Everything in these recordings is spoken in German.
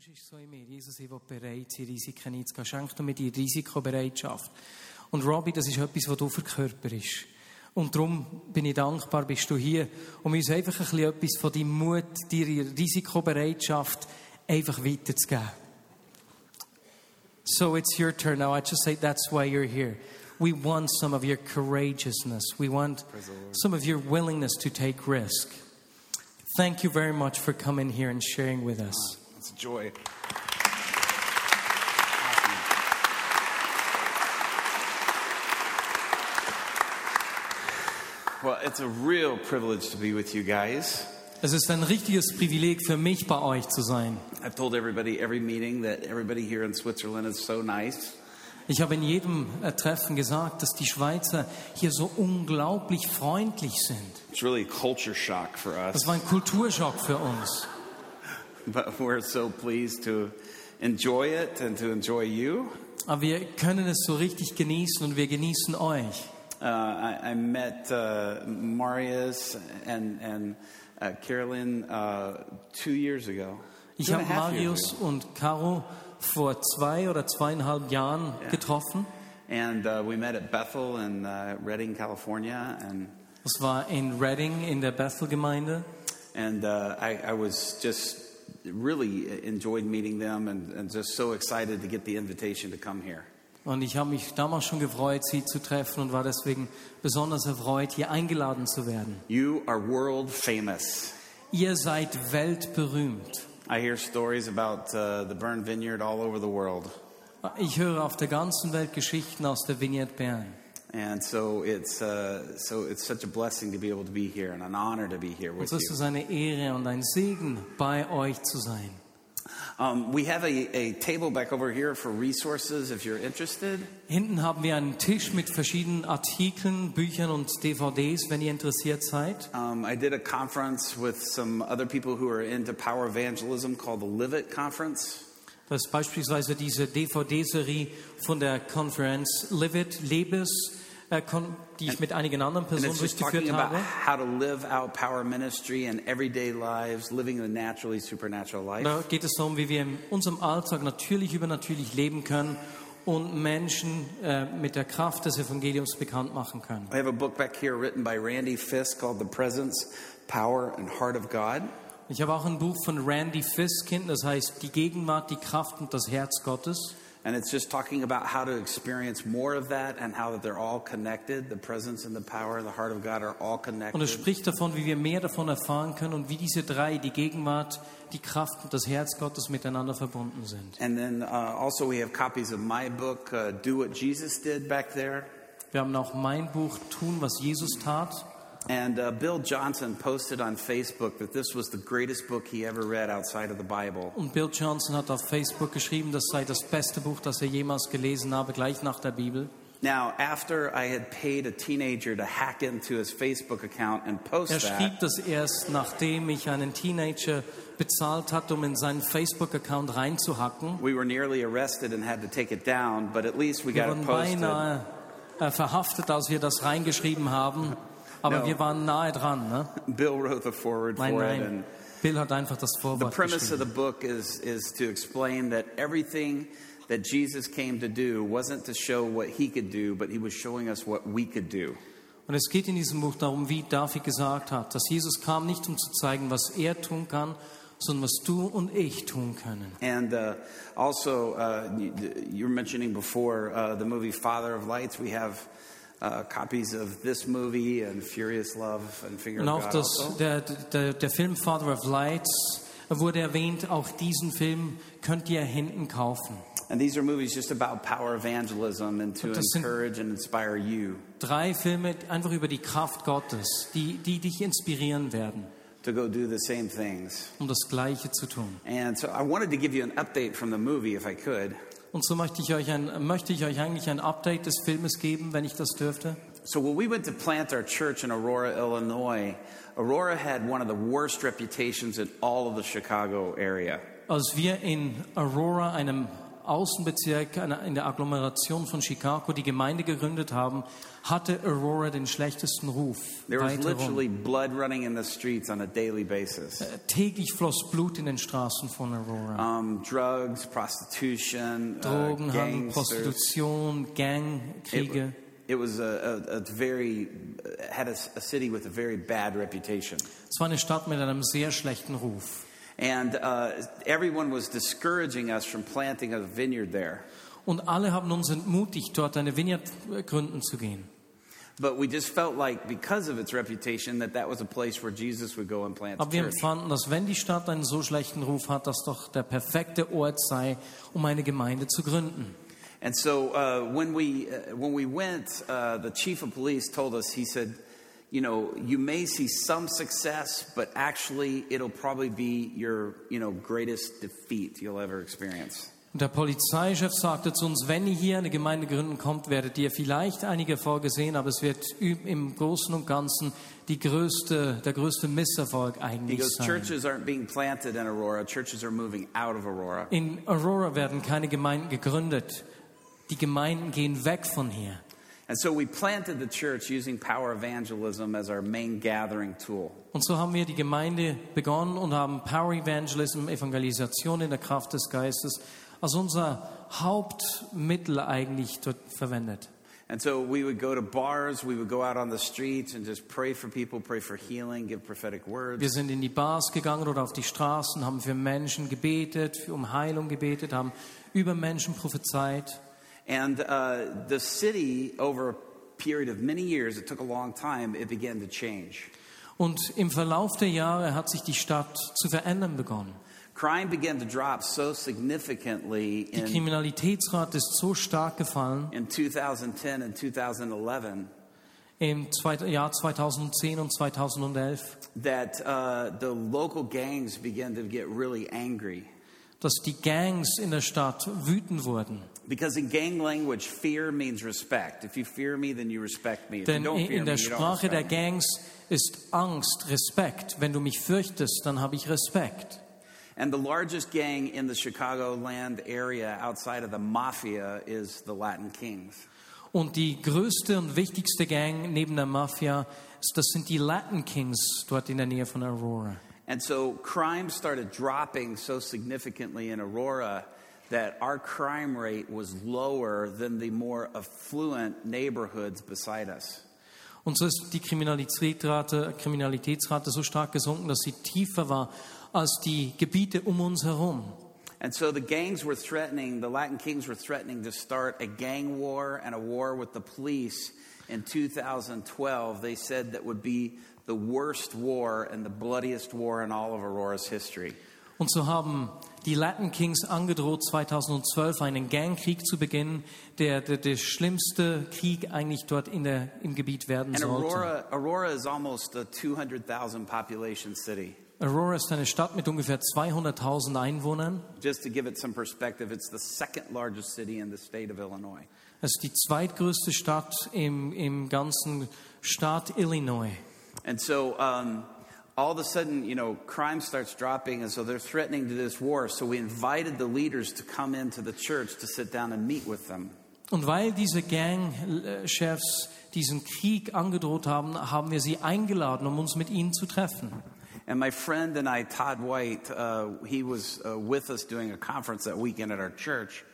Wunsch ist so in mir, Jesus, ich will bereit sein, Risiken einzugehen. Schenk du mir die Risikobereitschaft. Und Robbie, das ist etwas, was du verkörperst. Und darum bin ich dankbar, bist du hier, um uns einfach ein bisschen etwas von deinem Mut, deiner Risikobereitschaft einfach weiterzugeben. So it's your turn now. I just say that's why you're here. We want some of your courageousness. We want some of your willingness to take risk. Thank you very much for coming here and sharing with us. It's a joy. Well, it's a real privilege to be with you guys. Es ist ein richtiges Privileg für mich, bei euch zu sein. I've told everybody every meeting that everybody here in Switzerland is so nice. Ich habe in jedem äh, Treffen gesagt, dass die Schweizer hier so unglaublich freundlich sind. It's really a culture shock for us, Das war ein Kulturschock für uns. but we're so pleased to enjoy it and to enjoy you. Aber wir können es so richtig genießen und wir genießen euch. Uh, I, I met uh, Marius and and uh, Carolyn uh, two years ago. Ich and habe Marius und Caro vor zwei oder zweieinhalb Jahren getroffen. And uh, we met at Bethel in uh, Redding, California, and Das war in Reading in der Bethel-Gemeinde. and uh, I, I was just really enjoyed meeting them, and, and just so excited to get the invitation to come here. Und ich habe mich damals schon gefreut, sie zu treffen und war deswegen besonders erfreut, hier eingeladen zu werden. You are world famous. Ihr seid weltberühmt. I hear stories about uh, the Bern Vineyard all over the world, Ich höre auf der ganzen Welt Geschichten aus der Vineyard Bern. And so it's uh, so it's such a blessing to be able to be here, and an honor to be here Und with es you. ist eine Ehre und ein Segen, bei euch zu sein. Um, we have a, a table back over here for resources if you're interested. Hinten haben wir einen Tisch mit verschiedenen Artikeln, Büchern und DVDs, wenn ihr interessiert seid. Um, I did a conference with some other people who are into power evangelism called the Live It Conference. Das ist beispielsweise diese DVD-Serie von der Konferenz Live It, Lebes, die ich mit einigen anderen And Personen durchgeführt habe. how to live out power ministry in everyday lives, living the naturally supernatural life. Da geht es darum, wie wir in unserem Alltag natürlich übernatürlich leben können und Menschen äh, mit der Kraft des Evangeliums bekannt machen können. I have a book back here written by Randy Fisk called The Presence, Power, and Heart of God. Ich habe auch ein Buch von Randy Fiskin, das heißt Die Gegenwart, die Kraft und das Herz Gottes. And it's just talking about how to experience more of that and how that they're all connected. The presence and the power, and the heart of God are all connected. Und es spricht davon, wie wir mehr davon erfahren können und wie diese drei, die Gegenwart, die Kraft und das Herz Gottes miteinander verbunden sind. And then uh, also we have copies of my book, uh, Do What Jesus Did, back there. Wir haben auch mein Buch Tun, was Jesus tat. And uh, Bill Johnson posted on Facebook that this was the greatest book he ever read outside of the Bible. Und Bill Johnson hat auf Facebook geschrieben, das sei das beste Buch, das er jemals gelesen habe, gleich nach der Bibel. Now, after I had paid a teenager to hack into his Facebook account and post Er schrieb that, das erst, nachdem ich einen Teenager bezahlt hatte, um in seinen Facebook-Account reinzuhacken. we were nearly arrested and had to take it down, but at least we Wir got it wurden posted. beinahe äh, verhaftet, als wir das reingeschrieben haben. Aber No. wir waren nahe dran. Ne? Bill wrote the forward Nein, for it. And Bill hat einfach das the Vorwort premise of the book is, is to explain that everything that Jesus came to do wasn't to show what he could do, but he was showing us what we could do. Und es geht in diesem Buch darum, wie David gesagt hat, dass Jesus kam nicht, um zu zeigen, was er tun kann, sondern was du und ich tun können. And uh, also, uh, you, you were mentioning before uh, the movie Father of Lights. We have uh, copies of this movie and Furious Love and Finger Und of auch God. das, der, der, der Film Father of Lights wurde erwähnt. Auch diesen Film könnt ihr hinten kaufen. And these are movies just about power evangelism and to Und das sind- encourage and inspire you Drei Filme einfach über die Kraft Gottes, die, die dich inspirieren werden, to go do the same things. um das Gleiche zu tun. And so I wanted to give you an update from the movie, if I could. Und so möchte ich euch, ein, möchte ich euch eigentlich ein Update des Filmes geben, wenn ich das dürfte. So when we went to plant our church in Aurora, Illinois, Aurora had one of the worst reputations in all of the Chicago area. Als wir in Aurora, einem Außenbezirk in der Agglomeration von Chicago die Gemeinde gegründet haben, hatte Aurora den schlechtesten Ruf. There was literally blood running in the streets on a daily basis. Täglich floss Blut in den Straßen von Aurora. Um, drugs, prostitution, uh, Drogenhandel, gangsters. Prostitution, Gang, It, Kriege. it was a, a, a very had a, a city with a very bad reputation, Es war eine Stadt mit einem sehr schlechten Ruf. And uh, everyone was discouraging us from planting a vineyard there. Und alle haben uns entmutigt, dort eine Vineyard äh, gründen zu gehen. But we just felt like because of its reputation that that was a place where Jesus would go and plant Aber wir empfanden, dass wenn die Stadt einen so schlechten Ruf hat, das doch der perfekte Ort sei, um eine Gemeinde zu gründen. And so uh, when we uh, when we went, uh, the chief of police told us. He said, "You know, you may see some success, but actually, it'll probably be your you know greatest defeat you'll ever experience." Und der Polizeichef sagte zu uns, wenn ihr hier eine Gemeinde gründen kommt, werdet ihr vielleicht einige Erfolge sehen, aber es wird im Großen und Ganzen die größte, der größte Misserfolg eigentlich goes, sein. In Aurora werden keine Gemeinden gegründet. Die Gemeinden gehen weg von hier. And so we planted the church using power evangelism as our main gathering tool. Und so haben wir die Gemeinde begonnen und haben Power Evangelism, Evangelisation in der Kraft des Geistes, als unser Hauptmittel eigentlich dort verwendet. And so we would go to bars, we would go out on the streets and just pray for people, pray for healing, give prophetic words. Wir sind in die Bars gegangen oder auf die Straßen, haben für Menschen gebetet, um Heilung gebetet, haben über Menschen prophezeit. And uh, the city, over a period of many years, it took a long time, it began to change. Und im Verlauf der Jahre hat sich die Stadt zu verändern begonnen. Crime began to drop so significantly Die in, Kriminalitätsrate ist so stark gefallen in 2010 and 2011 im zweit- Jahr 2010 und 2011, that uh, the local gangs began to get really angry. Dass die Gangs in der Stadt wütend wurden. Because in gang language, fear means respect. If you fear me, then you respect me. If Denn in me, der don't Sprache der me. Gangs ist Angst, Respekt. Wenn du mich fürchtest, dann habe ich Respekt. And the largest gang in the Chicagoland area outside of the mafia is the Latin Kings. Und die größte und wichtigste Gang neben der Mafia, das sind die Latin Kings dort in der Nähe von Aurora. And so crime started dropping so significantly in Aurora that our crime rate was lower than the more affluent neighborhoods beside us. Und so ist die Kriminalitätsrate, Kriminalitätsrate so stark gesunken, dass sie tiefer war als die Gebiete um uns herum. And so the gangs were threatening, the Latin Kings were threatening to start a gang war and a war with the police in 2012. They said that would be the worst war and the bloodiest war in all of Aurora's history. Und so haben die Latin Kings angedroht, 2012 einen Gangkrieg zu beginnen, der der, der schlimmste Krieg eigentlich dort in der, im Gebiet werden And sollte. Aurora, Aurora is almost a 200,000 population city. Aurora ist eine Stadt mit ungefähr 200.000 Einwohnern. Just to give it some perspective, it's the second largest city in the state of Illinois. Es ist die zweitgrößte Stadt im, im ganzen Staat Illinois. And so um, all of a sudden, you know, crime starts dropping, and so they're threatening to do this war. So we invited the leaders to come into the church to sit down and meet with them. Und weil diese Gangchefs diesen Krieg angedroht haben, haben wir sie eingeladen, um uns mit ihnen zu treffen. And my friend and I, Todd White, uh, he was uh, with us doing a conference that weekend at our church.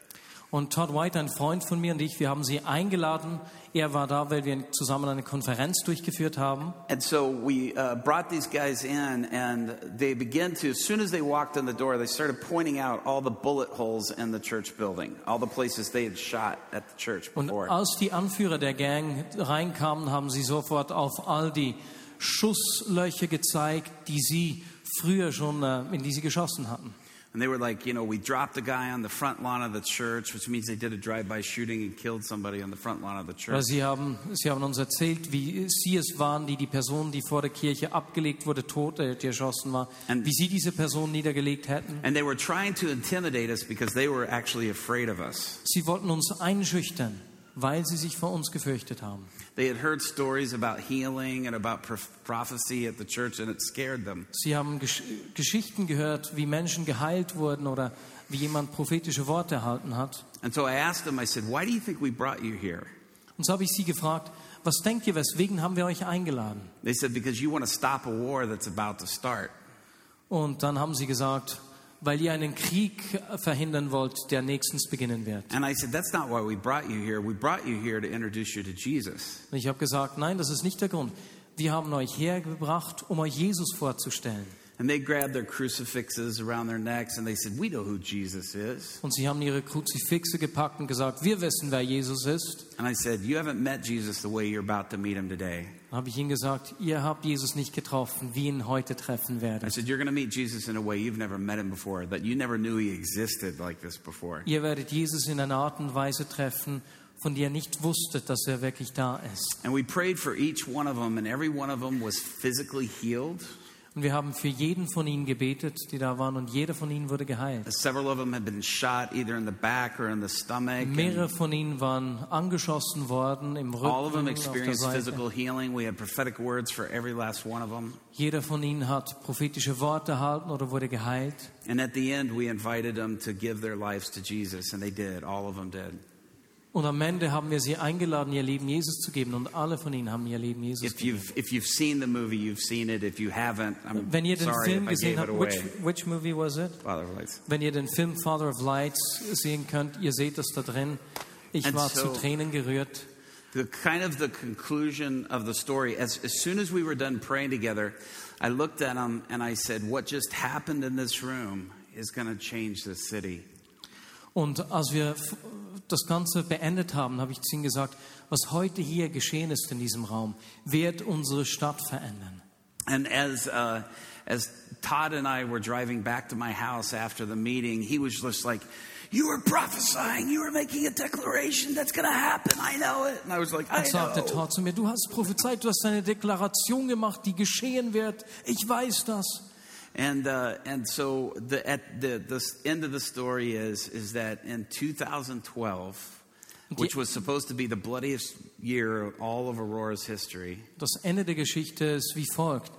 Und Todd White, ein Freund von mir und ich, wir haben sie eingeladen. Er war da, weil wir zusammen eine Konferenz durchgeführt haben. And so we uh, brought these guys in, and they began to, as soon as they walked in the door, they started pointing out all the bullet holes in the church building, all the places they had shot at the church Und before. als die Anführer der Gang reinkamen, haben sie sofort auf all die Schusslöcher gezeigt, die sie früher schon, äh, in die sie geschossen hatten. And they were like, you know, we dropped a guy on the front lawn of the church, which means they did a drive-by shooting and killed somebody on the front lawn of the church. sie haben, sie haben uns erzählt, wie sie es waren, die die Person, die vor der Kirche abgelegt wurde, tot, äh, erschossen war, And- wie sie diese Person niedergelegt hätten. And they were trying to intimidate us because they were actually afraid of us. Sie wollten uns einschüchtern. weil sie sich vor uns gefürchtet haben. They had heard stories about healing and about prof- prophecy at the church, and it scared them. Sie haben Gesch Geschichten gehört, wie Menschen geheilt wurden oder wie jemand prophetische Worte erhalten hat. And so I asked them, I said, Why do you think we brought you here? Und so habe ich sie gefragt, was denkt ihr, weswegen haben wir euch eingeladen? They said, Because you want to stop a war that's about to start. Und dann haben sie gesagt, weil ihr einen Krieg verhindern wollt, der nächstens beginnen wird. Und ich habe gesagt, nein, das ist nicht der Grund. Wir haben euch hergebracht, um euch Jesus vorzustellen. And they grabbed their crucifixes around their necks and they said, We know who Jesus is. Und sie haben ihre Kruzifixe gepackt und gesagt, wir wissen, wer Jesus ist. And I said, You haven't met Jesus the way you're about to meet him today. Habe ich ihnen gesagt, ihr habt Jesus nicht getroffen, wie ihn heute treffen werdet. I said, You're going to meet Jesus in a way you've never met him before, that you never knew he existed like this before. Ihr werdet Jesus in einer Art und Weise treffen, von der ihr nicht wusstet, dass er wirklich da ist. And we prayed for each one of them, and every one of them was physically healed. Und wir haben für jeden von ihnen gebetet, die da waren, und jeder von ihnen wurde geheilt. Mehrere von ihnen waren angeschossen worden im Rücken, all of them auf der experienced Seite. physical healing. We had prophetic words for every last one of them. Jeder von ihnen hat prophetische Worte erhalten oder wurde geheilt. And at the end, we invited them to give their lives to Jesus, and they did. All of them did. Und am Ende haben wir sie eingeladen, ihr Leben Jesus zu geben. Und alle von ihnen haben ihr Leben Jesus If gegeben. you've if you've seen the movie, you've seen it. If you haven't, I'm Wenn ihr den sorry Film gesehen habt, which, which movie was it? Father of Lights. Wenn ihr den Film Father of Lights sehen könnt, ihr seht das da drin. Ich And war so- zu Tränen gerührt. The kind of the conclusion of the story. As as soon as we were done praying together, I looked at him and I said, "What just happened in this room is going to change this city." Und als wir das Ganze beendet haben, habe ich zu ihnen gesagt, was heute hier geschehen ist in diesem Raum, wird unsere Stadt verändern. And as uh, as Todd and I were driving back to my house after the meeting, he was just like, "You were prophesying. You were making a declaration that's going to happen. I know it." And I was like, "I sagte know." Todd zu mir, du hast prophezeit, du hast eine Deklaration gemacht, die geschehen wird. Ich weiß das. And uh, and so the at the the end of the story is is that in 2012, which was supposed to be the bloodiest year of all of Aurora's history, Das Ende der Geschichte ist wie folgt.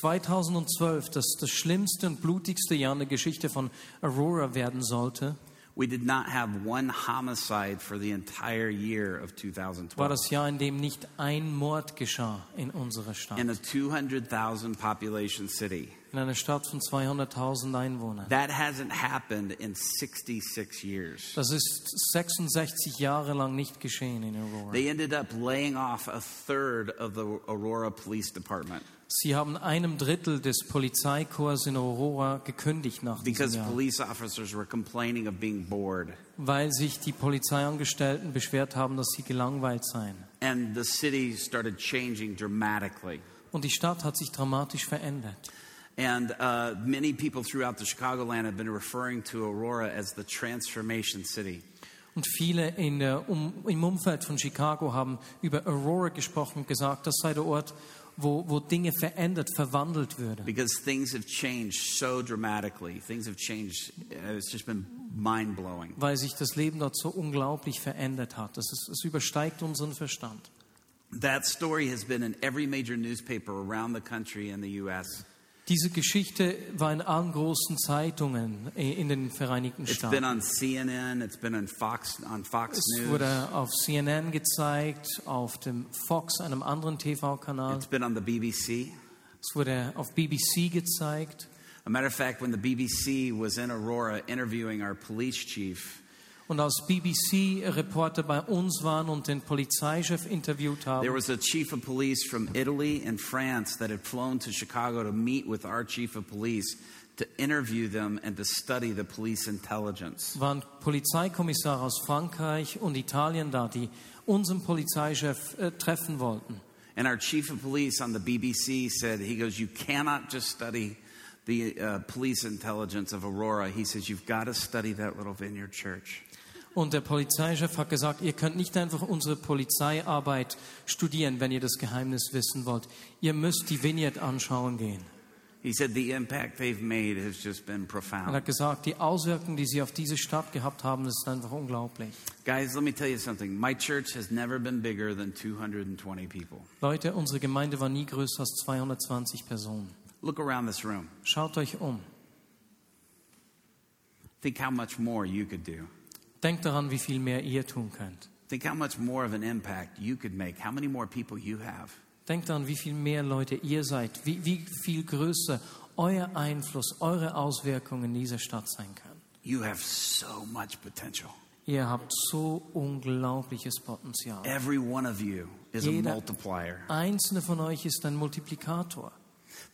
2012, das das schlimmste und blutigste Jahr in der Geschichte von Aurora werden sollte, we did not have one homicide for the entire year of 2012. war 2012. das Jahr, in dem nicht ein Mord geschah in unserer Stadt. In a 200,000 population city. In einer Stadt von 200.000 Einwohnern. That hasn't happened in 66 years. Das ist 66 Jahre lang nicht geschehen in Aurora. They ended up laying off a third of the Aurora Police Department Sie haben einem Drittel des Polizeikorps in Aurora gekündigt nach because diesem Jahr, police officers were complaining of being bored. weil sich die Polizeiangestellten beschwert haben, dass sie gelangweilt seien. And the city started changing dramatically. Und die Stadt hat sich dramatisch verändert. And uh, many people throughout the Chicagoland have been referring to Aurora as the transformation city. Und viele in der, um, im Umfeld von Chicago haben über Aurora gesprochen und gesagt, das sei der Ort, wo, wo Dinge verändert, verwandelt würden. Because things have changed so dramatically. Things have changed. uh, It's just been mind blowing. Weil sich das Leben dort so unglaublich verändert hat. Das ist, es übersteigt unseren Verstand. That story has been in every major newspaper around the country in the U.S. Diese Geschichte war in allen großen Zeitungen in den Vereinigten It's been Staaten. on CNN. It's been on Fox on Fox Es News. wurde auf CNN gezeigt, auf dem Fox, einem anderen TV-Kanal. It's been on the BBC. Es wurde auf BBC gezeigt. A matter of fact, when the BBC was in Aurora interviewing our police chief, Und als BBC-Reporter bei uns waren und den Polizeichef interviewt there was a chief of police from Italy and France that had flown to Chicago to meet with our chief of police to interview them and to study the police intelligence. waren Polizeikommissare aus Frankreich und Italien da, die unseren Polizeichef äh, treffen wollten. And our chief of police on the BBC said, he goes, You cannot just study the uh, police intelligence of Aurora. He says, You've got to study that little vineyard church. Und der Polizeichef hat gesagt, ihr könnt nicht einfach unsere Polizeiarbeit studieren, wenn ihr das Geheimnis wissen wollt. Ihr müsst die Vineyard anschauen gehen. He said the impact they've made has just been Er profound. hat gesagt, die Auswirkungen, die sie auf diese Stadt gehabt haben, ist einfach unglaublich. Guys, let me tell you something. My church has never been bigger than 220 people. Leute, unsere Gemeinde war nie größer als 220 Personen. Look around this room. Schaut euch um. Think how much more you could do. Denkt daran, wie viel mehr ihr tun könnt. Think how much more of an impact you could make. How many more people you have. Denkt daran, wie viel mehr Leute ihr seid, wie, wie viel größer euer Einfluss, eure Auswirkungen in dieser Stadt sein kann. You have so much potential. Ihr habt so unglaubliches Potenzial. Every one of you is a Jeder- multiplier. Einzelne von euch ist ein Multiplikator.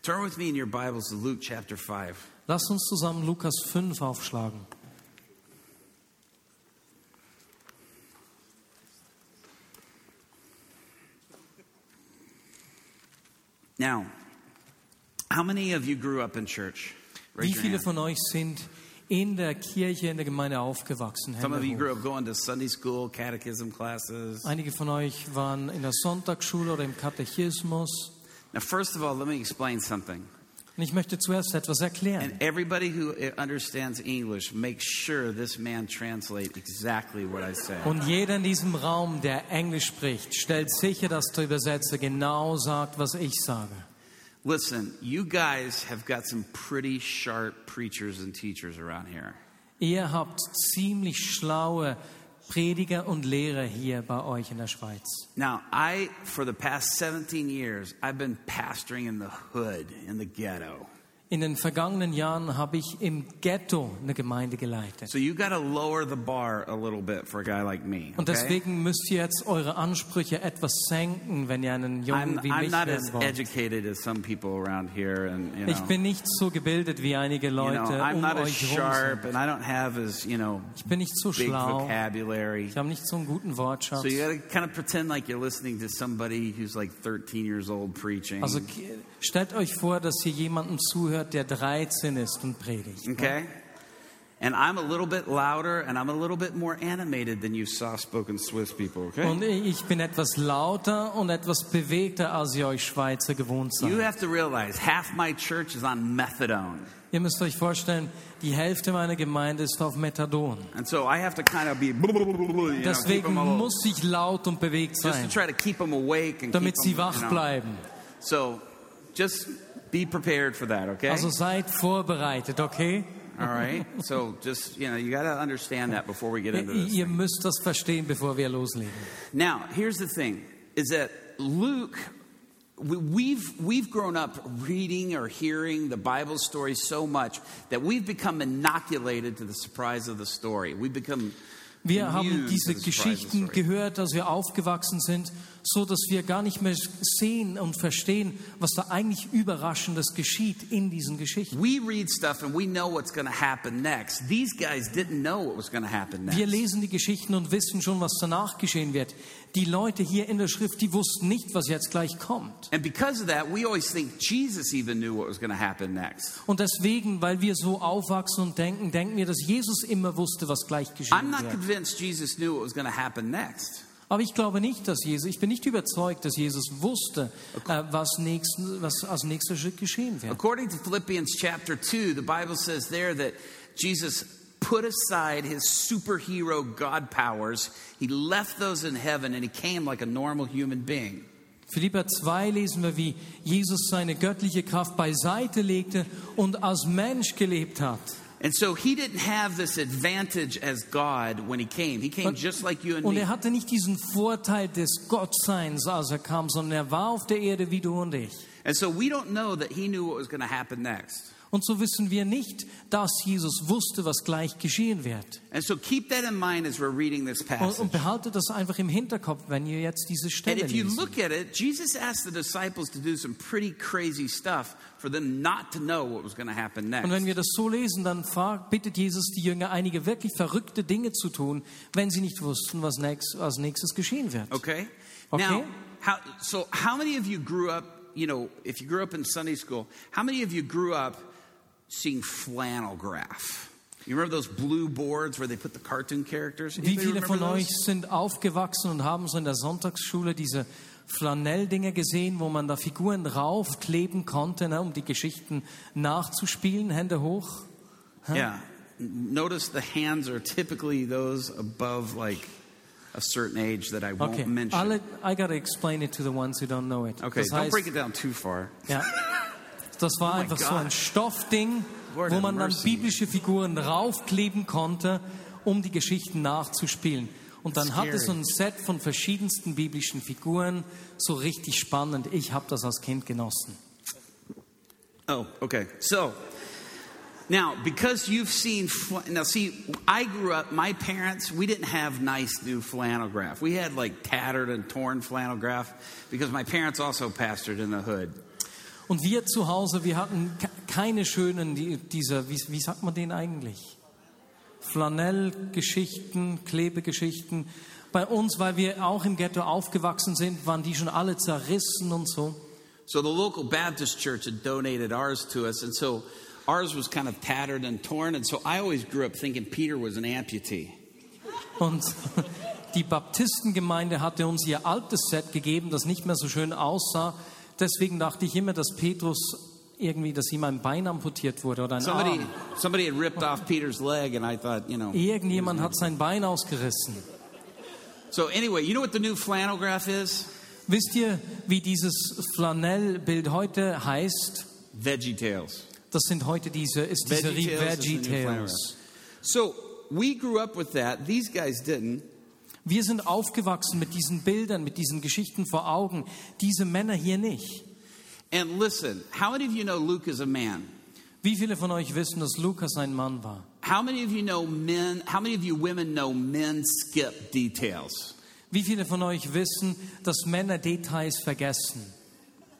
Turn with me in your Bibles to Luke chapter 5. Lasst uns zusammen Lukas 5 aufschlagen. Now, how many of you grew up in church? Wie viele von euch sind in der Kirche, in der Gemeinde aufgewachsen? Some of you grew up going to Sunday school, catechism classes. Einige von euch waren in der Sonntagsschule oder im Katechismus. Now, first of all, let me explain something. Und ich möchte zuerst etwas erklären. And everybody who uh, understands English, make sure this man translate exactly what I say. Und jeder in diesem Raum, der Englisch spricht, stellt sicher, dass der Übersetzer genau sagt, was ich sage. Listen, you guys have got some pretty sharp preachers and teachers around here. Ihr habt ziemlich schlaue Prediger und Lehrer hier bei euch in der Schweiz. Now, I, for the past 17 years, I've been pastoring in the hood, in the ghetto. In den vergangenen Jahren habe ich im Ghetto eine Gemeinde geleitet. So you got to lower the bar a little bit for a guy like me. Und Okay? deswegen müsst ihr jetzt eure Ansprüche etwas senken, wenn ihr einen Jungen I'm, wie I'm mich not as werden wollt. educated as some people around here, and you know, Ich bin nicht so gebildet wie einige you Leute know, I'm um euch sharp, herum. and I don't have as you know Ich bin nicht so schlau. vocabulary. Ich habe nicht so einen guten Wortschatz. So you kind of pretend like you're listening to somebody who's like 13 years old preaching. Also stellt euch vor, dass hier jemandem zuhört, der 13 ist und predigt. ne? Okay? And I'm a little bit louder and I'm a little bit more animated than you soft spoken Swiss people, okay? Und ich bin etwas lauter und etwas bewegter, als ihr euch Schweizer gewohnt You seid. have to realize half my church is on methadone. Ihr müsst euch vorstellen, die Hälfte meiner Gemeinde ist auf Methadon. And so I have to kind of be, you know, Deswegen them little, muss ich laut und bewegt just to sein, try to keep them awake and damit keep sie 'em, wach you know. bleiben. So just be prepared for that, okay? Also seid vorbereitet, okay? All right? So just, you know, you got to understand that before we get into this. Ihr müsst das verstehen, bevor wir loslegen. Now, here's the thing is that Luke we, we've we've grown up reading or hearing the Bible story so much that we've become inoculated to the surprise of the story. We become Wir haben diese Geschichten gehört, als wir aufgewachsen sind, so dass wir gar nicht mehr sehen und verstehen, was da eigentlich Überraschendes geschieht in diesen Geschichten. We read stuff and we know what's going to happen next. These guys didn't know what was going to happen next. Wir lesen die Geschichten und wissen schon, was danach geschehen wird. Die Leute hier in der Schrift, die wussten nicht, was jetzt gleich kommt. And because of that, we always think Jesus even knew what was going to happen next. Und deswegen, weil wir so aufwachsen und denken, denken wir, dass Jesus immer wusste, was gleich I'm geschehen not wird. convinced Jesus knew what was going to happen next. Aber ich glaube nicht, dass Jesus, ich bin nicht überzeugt, dass Jesus wusste, äh, was, nächsten, was als nächster Schritt geschehen wird. According to Philippians chapter 2, the Bible says there that Jesus put aside his superhero God powers. He left those in heaven and he came like a normal human being. Philipper 2 lesen wir, wie Jesus seine göttliche Kraft beiseite legte und als Mensch gelebt hat. And so he didn't have this advantage as God when he came. He came just like you and Und me. er hatte nicht diesen Vorteil des Gottseins, als er kam, sondern er war auf der Erde wie du und ich. And so we don't know that he knew what was going to happen next. Und so wissen wir nicht, dass Jesus wusste, was gleich geschehen wird. And so Und, und behaltet das einfach im Hinterkopf, wenn ihr jetzt diese And Stelle if you look at it, Jesus asked the disciples to do some pretty crazy stuff for them not to know what was going to happen next. Und wenn wir das so lesen, dann fragt, bittet Jesus die Jünger, einige wirklich verrückte Dinge zu tun, wenn sie nicht wussten, was nächst, als nächstes geschehen wird. Okay? Okay. Now, how, so how many of you grew up, you know, if you grew up in Sunday school, how many of you grew up seeing flannel graph? You remember those blue boards where they put the cartoon characters? Wie viele von those? euch sind aufgewachsen und haben so in der Sonntagsschule diese Flanelldinger gesehen, wo man da Figuren raufkleben konnte, ne, um die Geschichten nachzuspielen. Hände hoch. Yeah. Notice the hands are typically those above like a certain age that I won't Okay, mention. alle, I gotta explain it to the ones who don't know it. okay, das don't heißt, break it down too far. Ja. Das war Oh einfach so ein. Stoffding, Lord wo man dann biblische Figuren draufkleben konnte, um die Geschichten nachzuspielen. Und dann hatte Scary. so ein Set von verschiedensten biblischen Figuren, so richtig spannend. Ich habe das als Kind genossen. Oh, okay. So now, because you've seen, now see, I grew up, my parents, we didn't have nice new flannel graph. We had like tattered and torn flannel graph because my parents also pastored in the hood. Und wir zu Hause, wir hatten ke- keine schönen, die, dieser, wie, wie sagt man den eigentlich? Flanellgeschichten, Klebegeschichten. Bei uns, weil wir auch im Ghetto aufgewachsen sind, waren die schon alle zerrissen und so. So the local Baptist church had donated ours to us, and so ours was kind of tattered and torn, and so I always grew up thinking Peter was an amputee. Und die Baptistengemeinde hatte uns ihr altes Set gegeben, das nicht mehr so schön aussah. Deswegen dachte ich immer, dass Petrus irgendwie, dass ihm ein Bein amputiert wurde oder ein Somebody, Arm. somebody had ripped off Peter's leg, and I thought, you know. Irgendjemand hat sein Bein ausgerissen. So anyway, you know what the new flannel graph is? Wisst ihr, wie dieses Flanellbild heute heißt? Veggie Tales. Das sind heute diese, ist diese Veggie Tales the Veggie Tales. So we grew up with that. These guys didn't. Wir sind aufgewachsen mit diesen Bildern, mit diesen Geschichten vor Augen. Diese Männer hier nicht. And listen, how many of you know Luke is a man? Wie viele von euch wissen, dass Lukas ein Mann war? How many of you know men? How many of you women know men skip details? Wie viele von euch wissen, dass Männer Details vergessen?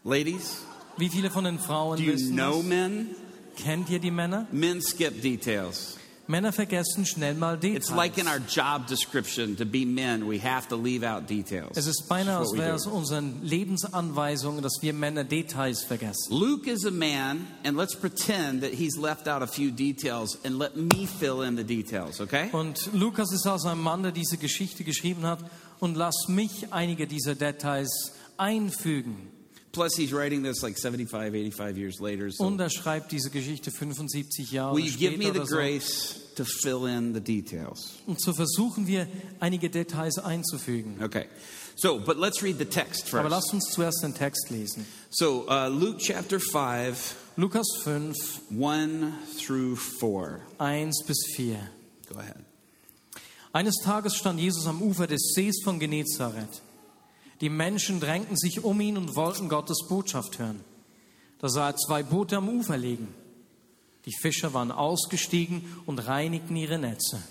Ladies, Wie viele von den Frauen do you wissen know das? men? Kennt ihr die Männer? Men skip details. Männer vergessen schnell mal Details. It's like in our job description to be men, we have to leave out details. es ist beinahe, als wäre es unseren Lebensanweisungen, dass wir Männer Details vergessen. Luke is a man, and let's pretend that he's left out a few details and let me fill in the details, okay? Und Lukas ist also ein Mann, der diese Geschichte geschrieben hat. Und lass mich einige dieser Details einfügen. Plus, he's writing this like 75, 85 years later. So, Und er schreibt diese Geschichte 75 Jahre will you give me später the oder so. grace to fill in the details? Und so versuchen wir, einige Details einzufügen. Okay. So, but let's read the text Aber first. lasst uns zuerst den Text lesen. So, uh, Luke chapter 5, Lukas 5, 1 through 4. 1 bis 4. Go ahead. Eines Tages stand Jesus am Ufer des Sees von Genezareth. Die Menschen drängten sich um ihn und wollten Gottes Botschaft hören. Da sah er zwei Boote am Ufer liegen. Die Fischer waren ausgestiegen und reinigten ihre Netze.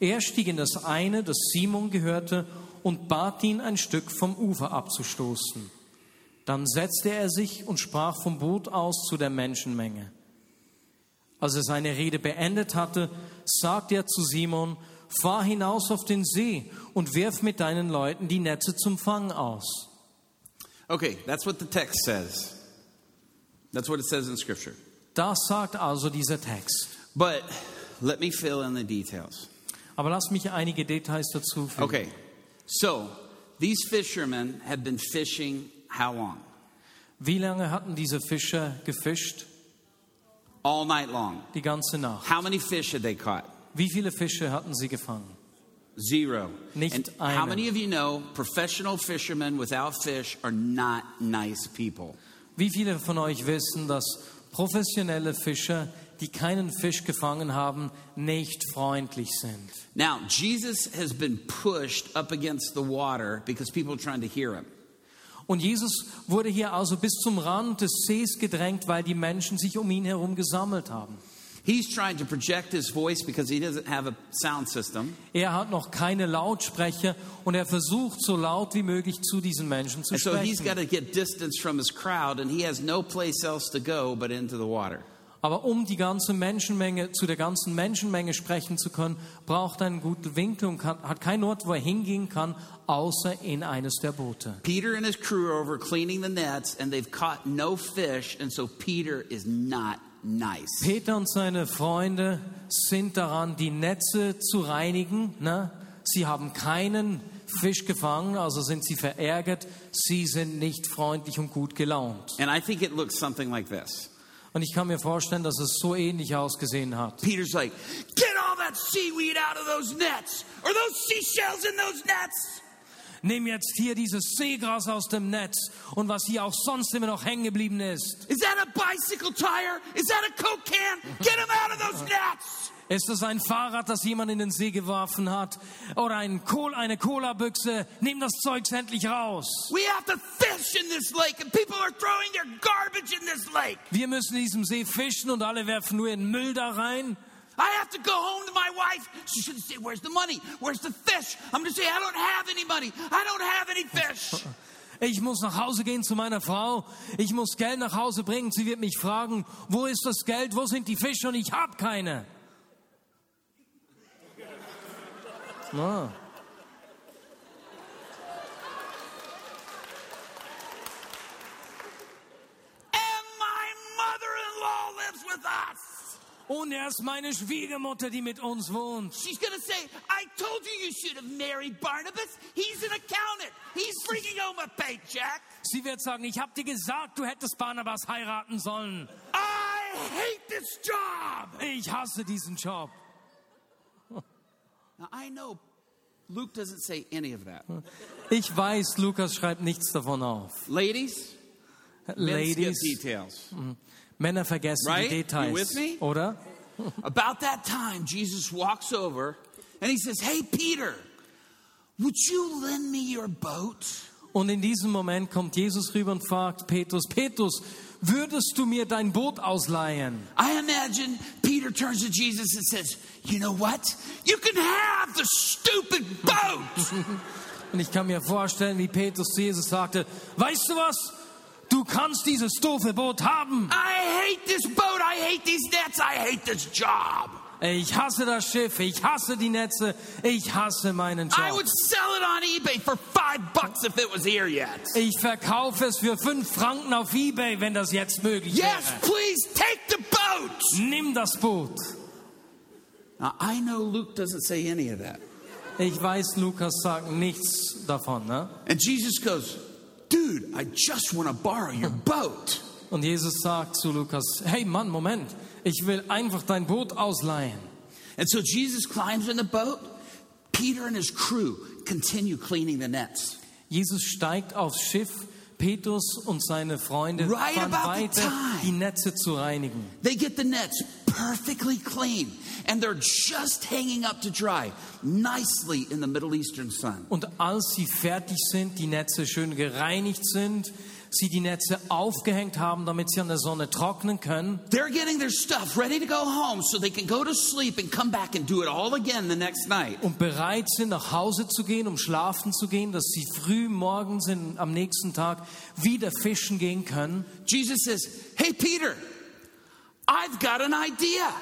Er stieg in das eine, das Simon gehörte, und bat ihn, ein Stück vom Ufer abzustoßen. Dann setzte er sich und sprach vom Boot aus zu der Menschenmenge. Als er seine Rede beendet hatte, sagte er zu Simon, fahr hinaus auf den See und wirf mit deinen Leuten die Netze zum Fang aus. Okay, that's what the text says. That's what it says in Scripture. Das sagt also dieser Text. But let me fill in the details. Aber lass mich einige Details dazu fügen. Okay, so these fishermen had been fishing how long? Wie lange hatten diese Fischer gefischt? All night long. Die ganze Nacht. How many fish had they caught? Wie viele Fische hatten sie gefangen? Zero. Nicht and how einen. many of you know professional fishermen without fish are not nice people? Wie viele von euch wissen, dass professionelle Fischer, die keinen Fisch gefangen haben, nicht freundlich sind? Now, Jesus has been pushed up against the water because people are trying to hear him. Und Jesus wurde hier also bis zum Rand des Sees gedrängt, weil die Menschen sich um ihn herum gesammelt haben. He's trying to project his voice because he doesn't have a sound system. Er hat noch keine Lautsprecher und er versucht so laut wie möglich zu diesen Menschen zu And so he's sprechen. got to get distance from his crowd, and he has no place else to go but into the water. Aber um die ganze Menschenmenge, zu der ganzen Menschenmenge sprechen zu können, braucht er einen guten Winkel und kann, hat keinen Ort, wo er hingehen kann, außer in eines der Boote. Peter and his crew are over cleaning the nets, and they've caught no fish, and so Peter is not nice. Peter und seine Freunde sind daran, die Netze zu reinigen. Ne? Sie haben keinen Fisch gefangen, also sind sie verärgert, sie sind nicht freundlich und gut gelaunt. And I think it looks something like this. Und ich kann mir vorstellen, dass es so ähnlich ausgesehen hat. Peter's like, Get all that seaweed out of those nets, or those seashells in those nets. Nimm jetzt hier dieses Seegras aus dem Netz und was hier auch sonst immer noch hängen geblieben ist. Is that a bicycle tire? Is that a Coke can? Get them out of those nets. Ist das ein Fahrrad, das jemand in den See geworfen hat? Oder ein Kohl, eine Cola-Büchse? Nimm das Zeug endlich raus. We have to fish in this lake, and people are throwing their garbage in this lake. Wir müssen in diesem See fischen und alle werfen nur ihren Müll da rein. I have to go home to my wife. She should say, Where's the money? Where's the fish? I'm going to say, I don't have any money. I don't have any fish. Ich muss nach Hause gehen zu meiner Frau. Ich muss Geld nach Hause bringen. Sie wird mich fragen, wo ist das Geld? Wo sind die Fische? Und ich habe keine. Na. and my mother in law lives with us. Und erst meine Schwiegermutter, die mit uns wohnt. She's to say, I told you you should have married Barnabas. He's an accountant, he's bringing home a paycheck. Sie wird sagen, ich habe dir gesagt, du hättest Barnabas heiraten sollen. I hate this job. Ich hasse diesen Job. Now, I know Luke doesn't say any of that. Ich weiß, Lukas schreibt nichts davon auf. Ladies, Ladies, details. Männer vergessen Right? die You with me? oder? About that time, Jesus walks over and he says, Hey, Peter, would you lend me your boat? Und in diesem Moment kommt Jesus rüber und fragt Petrus, Petrus, würdest du mir dein Boot ausleihen? I imagine Peter turns to Jesus and says, You know what? You can have the stupid boat. Und ich kann mir vorstellen, wie Petrus zu Jesus sagte, weißt du was? Du kannst dieses doofe Boot haben. I hate this boat. I hate these nets. I hate this job. Ich hasse das Schiff, ich hasse die Netze, ich hasse meinen I Job. would sell it on eBay for five bucks if it was here yet. Ich verkaufe es für fünf Franken auf Ebay, wenn das jetzt möglich Yes, wäre. please take the boat. Nimm das Boot. Now, I know Luke doesn't say any of that. Ich weiß, Lukas sagt nichts davon. Ne? And Jesus goes, Dude, I just want to borrow your boat. Und Jesus sagt zu Lukas, hey Mann, Moment, ich will einfach dein Boot ausleihen. And so Jesus climbs in the boat. Peter and his crew continue cleaning the nets. Jesus steigt aufs Schiff, Petrus und seine Freunde Right fahren weiter, die Netze zu reinigen. They get the nets perfectly clean and they're just hanging up to dry nicely in the Middle Eastern sun. Und als sie fertig sind, die Netze schön gereinigt sind, sie die Netze aufgehängt haben, damit sie an der Sonne trocknen können, They're getting their stuff ready to go home so they can go to sleep and come back and do it all again the next night. und bereit sind, nach Hause zu gehen, um schlafen zu gehen, dass sie früh morgens in, am nächsten Tag wieder fischen gehen können, Jesus says, Hey, Peter, I've got an idea.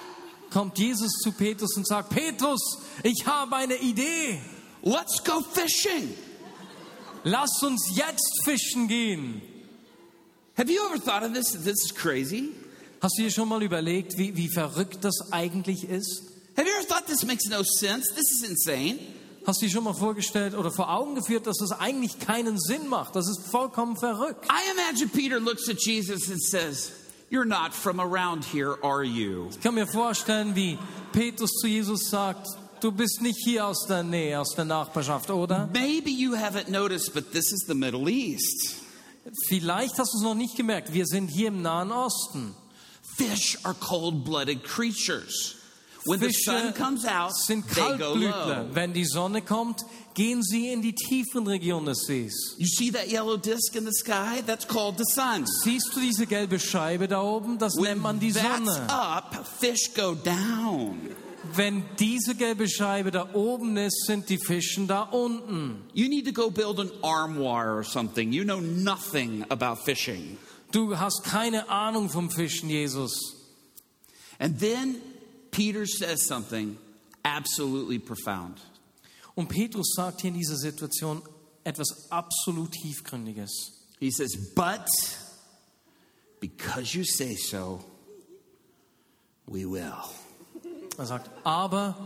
kommt Jesus zu Petrus und sagt, Petrus, ich habe eine Idee. Let's go fishing. Lass uns jetzt fischen gehen. Have you ever thought of this? This is crazy. Hast du dir schon mal überlegt, wie, wie verrückt das eigentlich ist? Have you ever thought this makes no sense? This is insane. Hast du dir schon mal vorgestellt oder vor Augen geführt, dass das eigentlich keinen Sinn macht? Das ist vollkommen verrückt. I imagine Peter looks at Jesus and says, You're not from around here, are you? Ich kann mir vorstellen, wie Petrus zu Jesus sagt, du bist nicht hier aus der Nähe, aus der Nachbarschaft, oder? Maybe you haven't noticed, but this is the Middle East. Vielleicht hast du es noch nicht gemerkt, wir sind hier im Nahen Osten. Fish are cold blooded creatures. When the sun comes out, sind they go Kaltblütler. low. Wenn die Sonne kommt, gehen sie in die tiefen Regionen des Sees. You see that yellow disc in the sky? That's called the sun. Siehst du diese gelbe Scheibe da oben? Das nennt When man die that's Sonne. up, fish go down. Wenn diese gelbe Scheibe da oben ist, sind die Fischen da unten. You need to go build an armoire or something. You know nothing about fishing. Du hast keine Ahnung vom Fischen, Jesus. And then Peter says something absolutely profound. Und Petrus sagt hier in dieser Situation etwas absolut Tiefgründiges. He says, But because you say so, we will. Er sagt, aber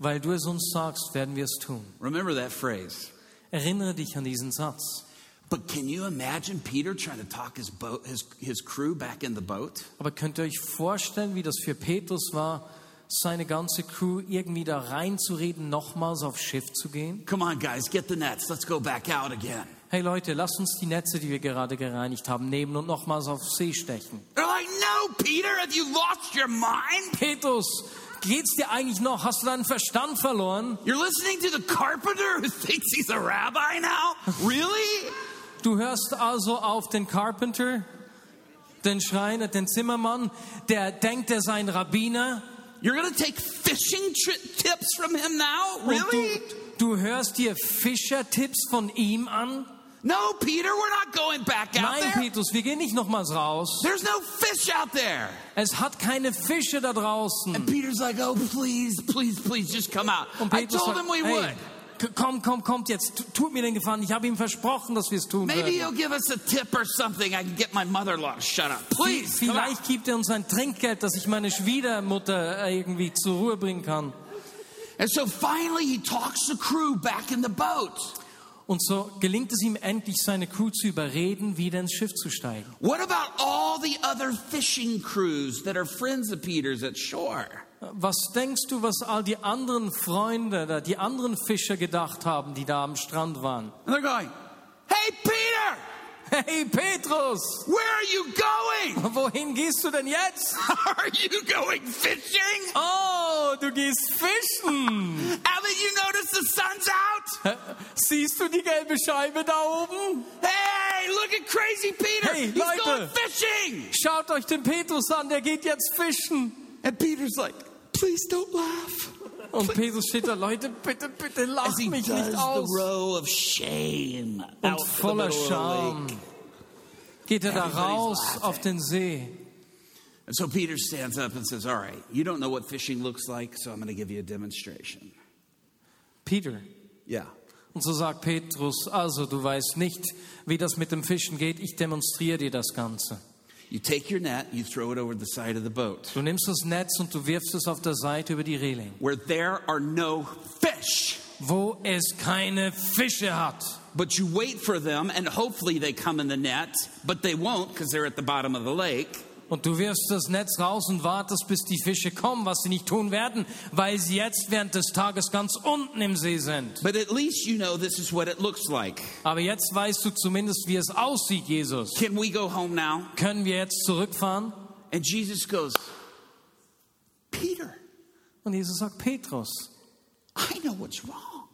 Weil du es uns sagst, werden wir es tun. Remember that phrase. Erinnere dich an diesen Satz. But can you imagine Peter trying to talk his boat, his, his crew back in the boat? Aber könnt ihr euch vorstellen, wie das für Petrus war, seine ganze Crew irgendwie da reinzureden, nochmals aufs Schiff zu gehen? Come on, guys, get the nets. Let's go back out again. Hey Leute, lasst uns die Netze, die wir gerade gereinigt haben, nehmen und nochmals auf See stechen. They're like, no, Peter, have you lost your mind? Petrus, geht's dir eigentlich noch? Hast du deinen Verstand verloren? You're listening to the carpenter who thinks he's a rabbi now? Really? Du hörst also auf den Carpenter, den Schreiner, den Zimmermann, der denkt, er sei ein Rabbiner. You're going to take fishing tips from him now? Really? du, du hörst dir Fischertipps von ihm an? No, Peter, we're not going back out Nein, there. Petrus, wir gehen nicht nochmals raus. There's no fish out there. Es hat keine Fische da draußen. And Peter's like, oh, please, please, please, just come out. Und I Petrus told sagt, him we hey, would. Komm, komm, kommt jetzt, tu- tut mir den Gefallen. Ich habe ihm versprochen, dass wir es tun Maybe werden. he'll give us a tip or something. I can get my mother-in-law to shut up. Please, come. Vielleicht gibt er uns ein Trinkgeld, dass ich meine Schwiegermutter äh, irgendwie zur Ruhe bringen kann. And so finally he talks the crew back in the boat. Und so gelingt es ihm endlich, seine Crew zu überreden, wieder ins Schiff zu steigen. What about all the other fishing crews that are friends of Peter's at shore? Was denkst du, was all die anderen Freunde, die anderen Fischer gedacht haben, die da am Strand waren? And they're going, Hey, Peter, Hey Petrus, where are you going? wohin gehst du denn jetzt? Are you going fishing? Oh, du gehst fischen. Haven't you noticed the sun's out? Siehst du die gelbe Scheibe da oben? Hey, look at crazy Peter. Hey, He's Leute. going fishing. Schaut euch den Petrus an, der geht jetzt fischen. And Peter's like, please don't laugh. Und Petrus steht da, Leute, bitte, bitte lacht mich nicht the aus. row of shame Und voller Scham geht er da raus auf den See. And so Peter stands up and says, All right, you don't know what fishing looks like, so I'm going to give you a demonstration. Peter. Yeah. Und so sagt Petrus, also du weißt nicht, wie das mit dem Fischen geht, ich demonstriere dir das Ganze. You take your net, you throw it over the side of the boat. Du nimmst das Netz und du wirfst es auf der Seite über die Reling, Where there are no fish, wo es keine Fische hat. but you wait for them, and hopefully they come in the net, but they won't because they're at the bottom of the lake. Und du wirfst das Netz raus und wartest, bis die Fische kommen, was sie nicht tun werden, weil sie jetzt während des Tages ganz unten im See sind. But at least you know this is what it looks like. Aber jetzt weißt du zumindest, wie es aussieht, Jesus. Can we go home now? Können wir jetzt zurückfahren? And Jesus goes, Peter, Und Jesus sagt, Petrus, I know what's wrong.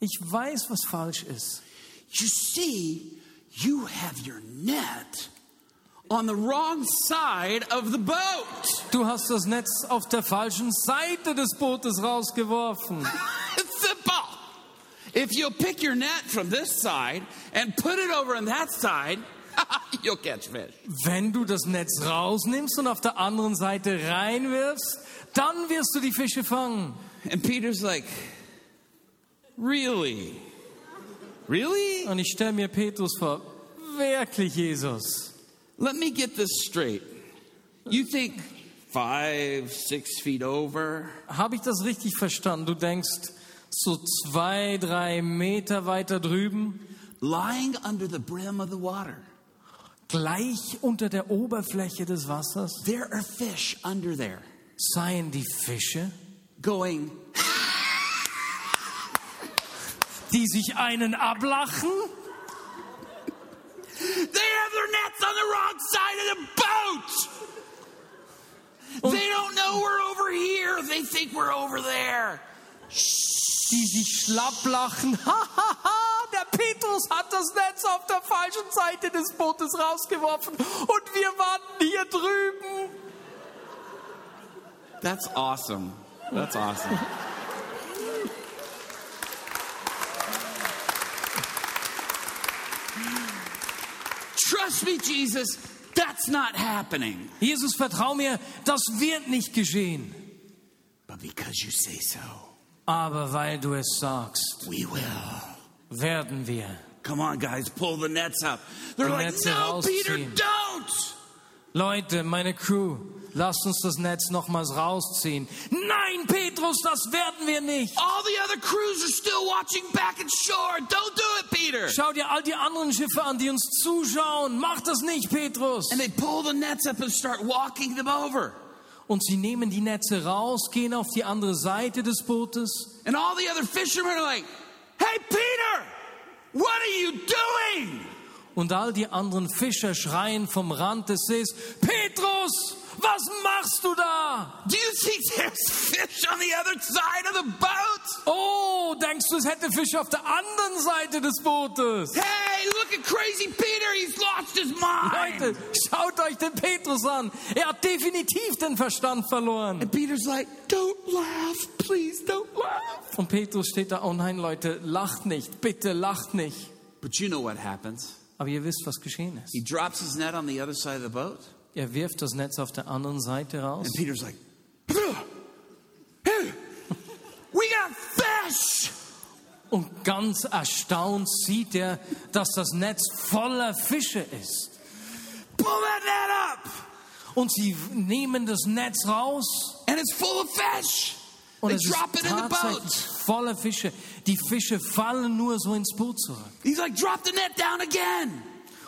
ich weiß, was falsch ist. You see, you have your net on the wrong side of the boat. Du hast das Netz auf der falschen Seite des Bootes rausgeworfen. It's simple. If you'll pick your net from this side and put it over on that side, you'll catch fish. Wenn du das Netz rausnimmst und auf der anderen Seite reinwirfst, dann wirst du die Fische fangen. And Peter's like, Really? Really? Und ich stelle mir Petrus vor, wirklich Jesus. Let me get this straight. You think five, six feet over? Habe ich das richtig verstanden? Du denkst, so zwei, drei Meter weiter drüben, lying under the brim of the water. gleich unter der Oberfläche des Wassers, There are fish under there seien die Fische, going, die sich einen ablachen. they have their nets on the wrong side of the boat. They don't know we're over here. They think we're over there. die sich schlapp lachen. Der Petrus hat das Netz auf der falschen Seite des Bootes rausgeworfen und wir warten hier drüben. That's awesome. That's awesome. Trust me, Jesus, that's not happening. Jesus, vertrau mir, das wird nicht geschehen. But because you say so, Aber weil du es sagst, we will. werden wir. Come on, guys, pull the nets up. They're like, Netze no, Peter, don't. Leute, meine Crew, Lasst uns das Netz nochmals rausziehen. Nein, Petrus, das werden wir nicht. All the other crews are still watching back at shore. Don't do it, Peter. Schau dir all die anderen Schiffe an, die uns zuschauen. Mach das nicht, Petrus. And they pull the nets up and start walking them over. Und sie nehmen die Netze raus, gehen auf die andere Seite des Bootes. And all the other fishermen are like, Hey, Peter, what are you doing? Und all die anderen Fischer schreien vom Rand des Sees, Petrus, was machst du da? Do you think there's fish on the other side of the boat? Oh, denkst du, es hätte Fische auf der anderen Seite des Bootes? Hey, look at crazy Peter. He's lost his mind. Leute, schaut euch den Petrus an. Er hat definitiv den Verstand verloren. And Peter's like, Don't laugh. Please don't laugh. Und Petrus steht da, oh nein, Leute, lacht nicht, bitte lacht nicht. But you know what happens. Aber ihr wisst, was geschehen ist. He drops his net on the other side of the boat. Er wirft das Netz auf der anderen Seite raus. And Peter's like, We got fish. Und ganz erstaunt sieht er, dass das Netz voller Fische ist. Pull that net up. Und sie nehmen das Netz raus And it's full of fish. und They es ist drop it in the boat. voller Fische. Die Fische fallen nur so ins Boot zurück. He's like, Drop the net down again.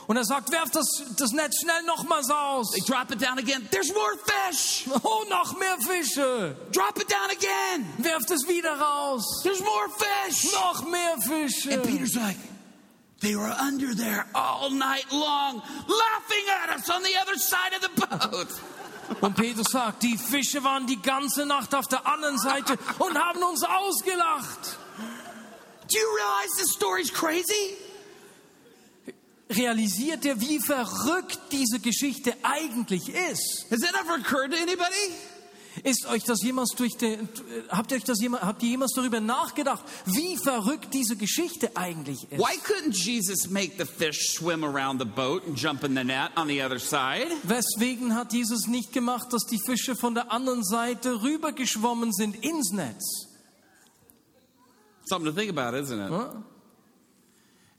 Und er sagt, werft das, das Netz schnell nochmals aus. They drop it down again. There's more fish. Oh, noch mehr Fische. Drop it down again. Werft es wieder raus. There's more fish. Noch mehr Fische. And Peter's like, they were under there all night long, laughing at us on the other side of the boat. Und Petrus sagt, die Fische waren die ganze Nacht auf der anderen Seite und haben uns ausgelacht. Do you realize this story's crazy? Realisiert ihr, wie verrückt diese Geschichte eigentlich ist? Has that ever occurred to anybody? Ist euch das jemals durch den, habt ihr euch das jemals, habt ihr jemals darüber nachgedacht, wie verrückt diese Geschichte eigentlich ist? Why couldn't Jesus make the fish swim around the boat and jump in the net on the other side? Weswegen hat Jesus nicht gemacht, dass die Fische von der anderen Seite rübergeschwommen sind ins Netz? Something to think about, isn't it? Hm?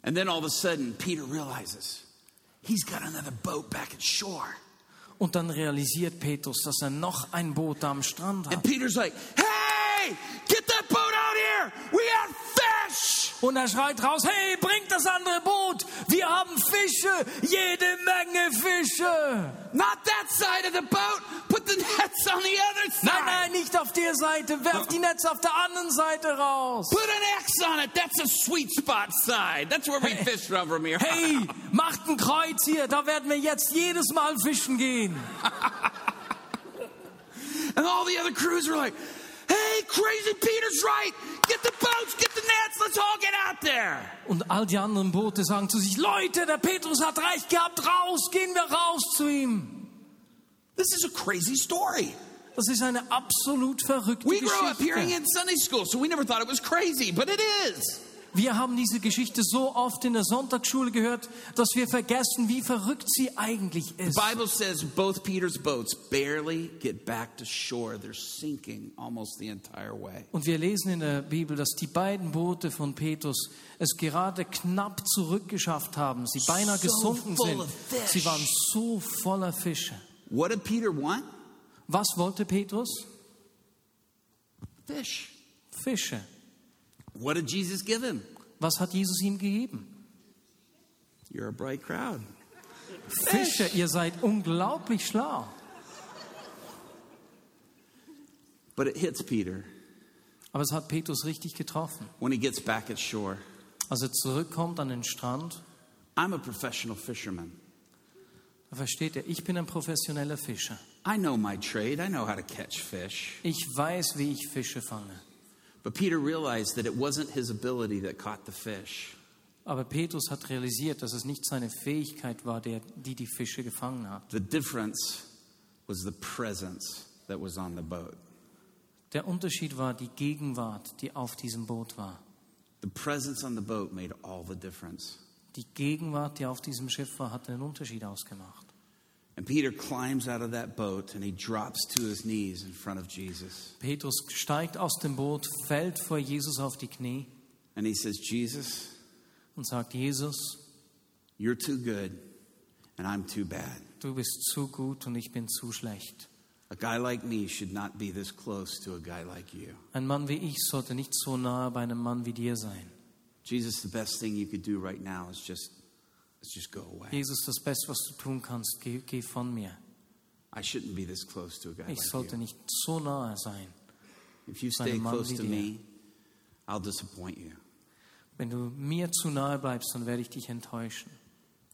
And then all of a sudden, Peter realizes he's got another boat back at shore. Und dann realisiert Petrus, dass er noch ein Boot am Strand hat. And. Peter's like, hey, get that boat Und er schreit raus, hey, bringt das andere Boot. Wir haben Fische, jede Menge Fische. Not that side of the boat. Put the nets on the other side. Nein, nein, nicht auf der Seite. Werft die Netze auf der anderen Seite raus. Put an X on it. That's a sweet spot side. That's where we fish from from here. Hey, macht ein Kreuz hier. Da werden wir jetzt jedes Mal fischen gehen. And all the other crews were like, hey, crazy Peter's right. Get the boats, get the nets. Let's all get out there. Und all die anderen Boote sagen zu sich, Leute, der Petrus hat recht gehabt. Raus, gehen wir raus zu ihm. This is a crazy story. Das ist eine absolut verrückte We grew up hearing Geschichte. in Sunday school, so we never thought it was crazy, but it is. Wir haben diese Geschichte so oft in der Sonntagsschule gehört, dass wir vergessen, wie verrückt sie eigentlich ist. The Bible says both Peter's boats barely get back to shore. They're sinking almost the entire way. Und wir lesen in der Bibel, dass die beiden Boote von Petrus es gerade knapp zurückgeschafft haben. Sie beinahe So gesunken sind. Sie waren so voller Fische. What did Peter want? Was wollte Petrus? Fish. Fische. What did Jesus give him? Was hat Jesus ihm gegeben? You're a bright crowd. Fische, ihr seid unglaublich schlau. But it hits Peter Aber es hat Petrus richtig getroffen. when he gets back at shore. Als er zurückkommt an den Strand, I'm a professional fisherman. da versteht er, ich bin ein professioneller Fischer. I know my trade. I know how to catch fish. Ich weiß, wie ich Fische fange. But Peter realized that it wasn't his ability that caught the fish. Aber Petrus hat realisiert, dass es nicht seine Fähigkeit war, der, die die Fische gefangen hat. The difference was the presence that was on the boat. Der Unterschied war die Gegenwart, die auf diesem Boot war. The presence on the boat made all the difference. Die Gegenwart, die auf diesem Schiff war, hat einen Unterschied ausgemacht. And Peter climbs out of that boat and he drops to his knees in front of Jesus. Petrus steigt aus dem Boot, fällt vor Jesus auf die Knie And he says, Jesus, und sagt, Jesus, you're too good and I'm too bad. du bist zu gut und ich bin zu schlecht. A guy like me should not be this close to a guy like you. Ein Mann wie ich sollte nicht so nahe bei einem Mann wie dir sein. Jesus, the best thing you could do right now is just, is just go away. Jesus, das Beste, was du tun kannst, geh, geh von mir. I shouldn't be this close to a guy Ich like sollte you. nicht so nahe sein. If you stay close to me, I'll disappoint you. Wenn du mir zu nahe bleibst, dann werde ich dich enttäuschen.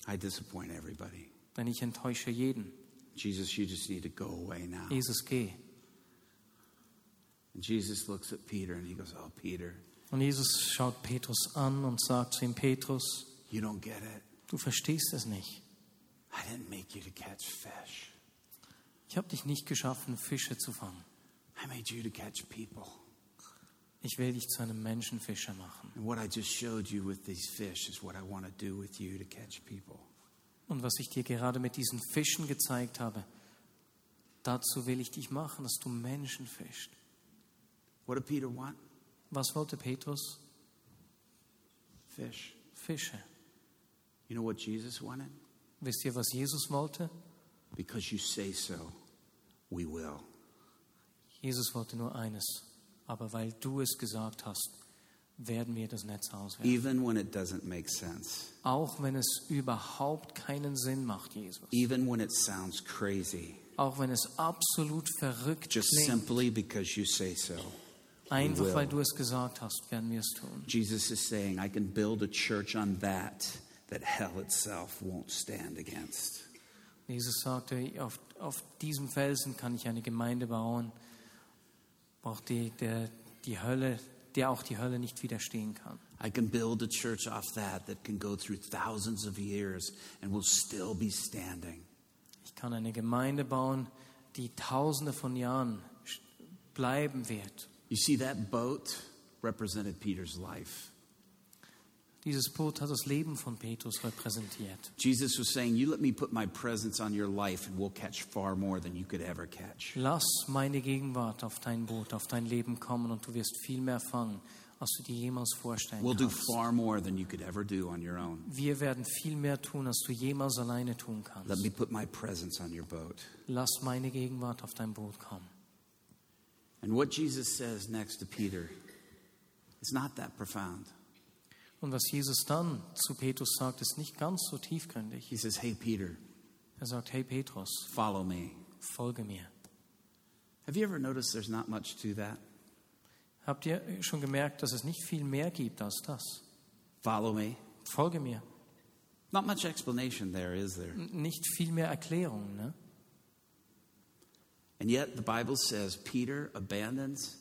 I disappoint everybody. Denn ich enttäusche jeden. Jesus, you just need to go away now. Jesus, geh. And Jesus looks at Peter and he goes, Oh, Peter, Und Jesus schaut Petrus an und sagt zu ihm, Petrus, you don't get it. Du verstehst es nicht. I didn't make you to catch fish. Ich habe dich nicht geschaffen, Fische zu fangen. I made you to catch people. Ich will dich zu einem Menschenfischer machen. And what I just showed you with these fish is what I want to do with you to catch people. Und was ich dir gerade mit diesen Fischen gezeigt habe, dazu will ich dich machen, dass du Menschen fischst. What did Peter want? Was wollte Petrus? Fish. Fische. You know what Jesus wanted? Wisst ihr, was Jesus wollte? Because you say so, we will. Jesus wollte nur eines. Aber weil du es gesagt hast, werden wir das Netz auswerfen. Even when it doesn't make sense. Auch wenn es überhaupt keinen Sinn macht, Jesus. Even when it sounds crazy. Auch wenn es absolut verrückt Just klingt. simply because you say so. Einfach weil du es gesagt hast, werden wir es tun. Jesus is saying, I can build a church on that that hell itself won't stand against. Jesus sagte, auf, auf diesem Felsen kann ich eine Gemeinde bauen, wo auch die, der, die Hölle, der auch die Hölle nicht widerstehen kann. I can build a church off that that can go through thousands of years and will still be standing. Ich kann eine Gemeinde bauen, die tausende von Jahren bleiben wird. You see, that boat represented Peter's life. Dieses Boot hat das Leben von Petrus repräsentiert. Jesus was saying, You let me put my presence on your life, and we'll catch far more than you could ever catch. Lass meine Gegenwart auf dein Boot, auf dein Leben kommen und du wirst viel mehr fangen, als du dir jemals vorstellen We'll do far more than you could ever do on your own. Wir werden viel mehr tun, als du jemals alleine tun kannst. Let me put my presence on your boat. Lass meine Gegenwart auf dein Boot kommen. And what Jesus says next to Peter is not that profound. Und was Jesus dann zu Petrus sagt, ist nicht ganz so tiefgründig. He says, Hey, Peter, Er sagt, hey Petrus, follow me. folge mir. Have you ever noticed there's not much to that? Habt ihr schon gemerkt, dass es nicht viel mehr gibt als das? Follow me. Folge mir. Not much explanation there, is there? Nicht viel mehr Erklärung. Ne? And yet the Bible says Peter abandons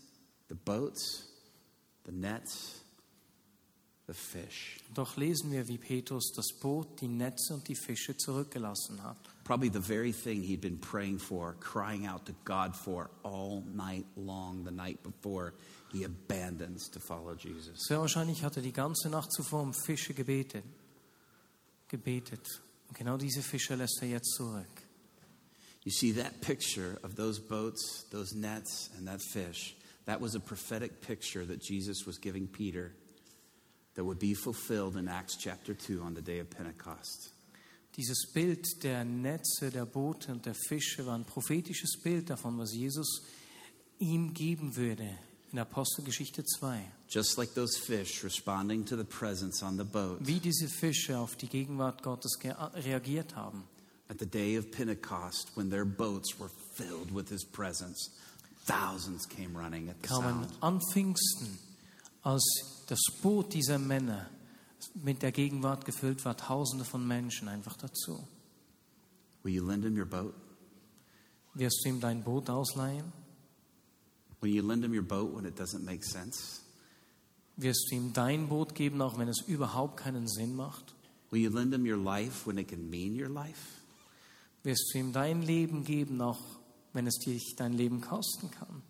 the boats, the nets, the fish. Doch lesen wir, wie Petrus das Boot, die Netze und die Fische zurückgelassen hat. Probably the very thing he'd been praying for, crying out to God for all night long, the night before he abandons to follow Jesus. Sehr wahrscheinlich hat er die ganze Nacht zuvor um Fische gebetet. Gebetet. Und genau diese Fische lässt er jetzt zurück. You see, that picture of those boats, those nets, and that fish, that was a prophetic picture that Jesus was giving Peter that would be fulfilled in Acts chapter 2 on the day of Pentecost. Dieses Bild der Netze, der Boote und der Fische war ein prophetisches Bild davon, was Jesus ihm geben würde in Apostelgeschichte 2. Just like those fish responding to the presence on the boat Wie diese Fische auf die Gegenwart Gottes reagiert haben. at the day of Pentecost when their boats were filled with his presence. Thousands came running at the kamen sound. an Pfingsten, als das Boot dieser Männer mit der Gegenwart gefüllt war, Tausende von Menschen einfach dazu. Will you lend him your boat? Wirst du ihm dein Boot ausleihen? Will you lend him your boat when it doesn't make sense? Wirst du ihm dein Boot geben, auch wenn es überhaupt keinen Sinn macht? Will you lend him your life when it can mean your life? Wirst du ihm dein Leben geben, auch wenn es dich dein Leben kosten kann?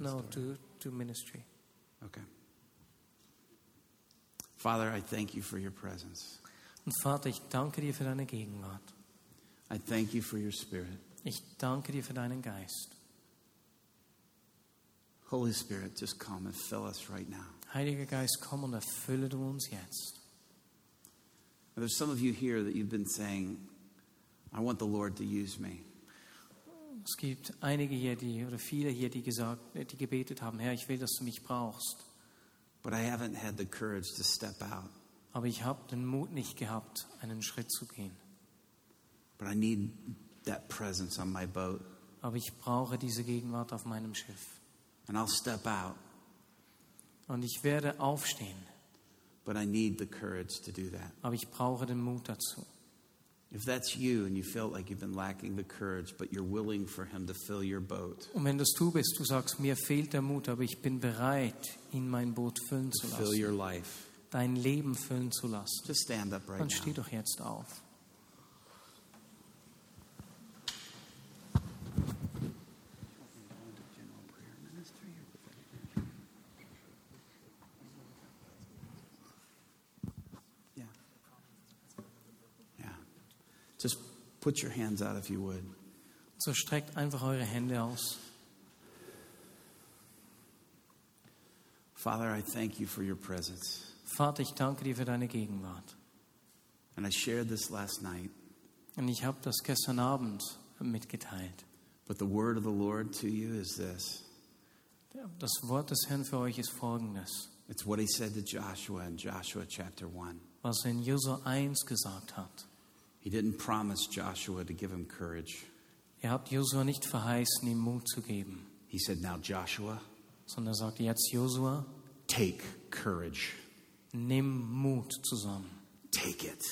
No, to, to ministry. Okay. Father, I thank you for your presence. Und Vater, ich danke dir für deine Gegenwart. I thank you for your spirit. Ich danke dir für deinen Geist. Holy Spirit, just come and fill us right now. Heiliger Geist, komm und erfülle du uns jetzt. There's some of you here that you've been saying, I want the Lord to use me. Es gibt einige hier, die, oder viele hier, die gesagt, die gebetet haben, Herr, ich will, dass du mich brauchst. But I haven't had the courage to step out. Aber ich habe den Mut nicht gehabt, einen Schritt zu gehen. But I need that presence on my boat. Aber ich brauche diese Gegenwart auf meinem Schiff. And I'll step out. Und ich werde aufstehen. But I need the courage to do that. Aber ich brauche den Mut dazu. If that's you and you feel like you've been lacking the courage, but you're willing for Him to fill your boat, Und wenn das du bist, du sagst, mir fehlt der Mut, aber ich bin bereit, ihn mein Boot füllen zu fill your lassen, life, dein Leben füllen zu lassen, just stand up right dann steh now. doch jetzt auf. Yeah. Yeah. Just put your hands out if you would. So streckt einfach eure Hände aus. Father, I thank you for your presence. Vater, ich danke dir für deine Gegenwart. And I shared this last night, Und ich habe das gestern Abend mitgeteilt. but the word of the Lord to you is this Das Wort des Herrn für euch ist folgendes, it's what he said to Joshua in Joshua chapter 1. was er in Josua 1 gesagt hat. He didn't promise Joshua to give him courage. Er hat Josua nicht verheißen, ihm Mut zu geben, He said, Now, Joshua, sondern er sagt jetzt, Josua, take courage. nimm Mut zusammen. Take it.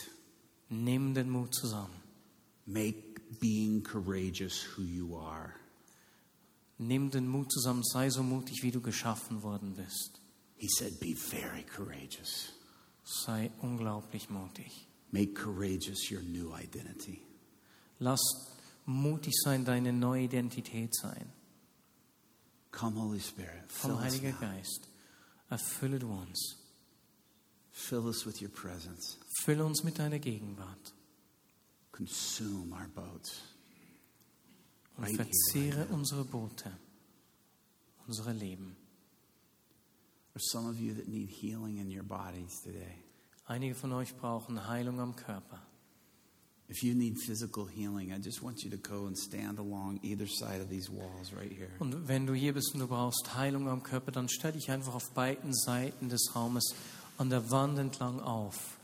Nimm den Mut zusammen. Make being courageous who you are. Nimm den Mut zusammen. Sei so mutig, wie du geschaffen worden bist. He said, Be very courageous. Sei unglaublich mutig. Make courageous your new identity. Lass mutig sein, deine neue Identität sein. Come, Holy Spirit, us, Heiliger. Geist. Erfülle du uns. fill us with your presence. Fülle uns mit deiner Gegenwart. Consume our boats. Und Right verzehre right unsere Boote. Unsere Leben. There's some of you that need healing in your bodies today. Einige von euch brauchen Heilung am Körper. If you need physical healing, I just want you to go and stand along either side of these walls right here. Und wenn du hier bist und du brauchst Heilung am Körper, dann stell dich einfach auf beiden Seiten des Raumes an der Wand entlang auf.